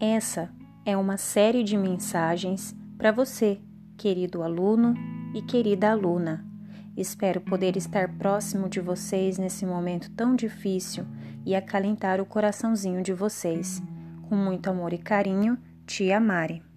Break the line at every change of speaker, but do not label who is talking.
Essa é uma série de mensagens para você, querido aluno e querida aluna. Espero poder estar próximo de vocês nesse momento tão difícil e acalentar o coraçãozinho de vocês. Com muito amor e carinho, Tia Mari.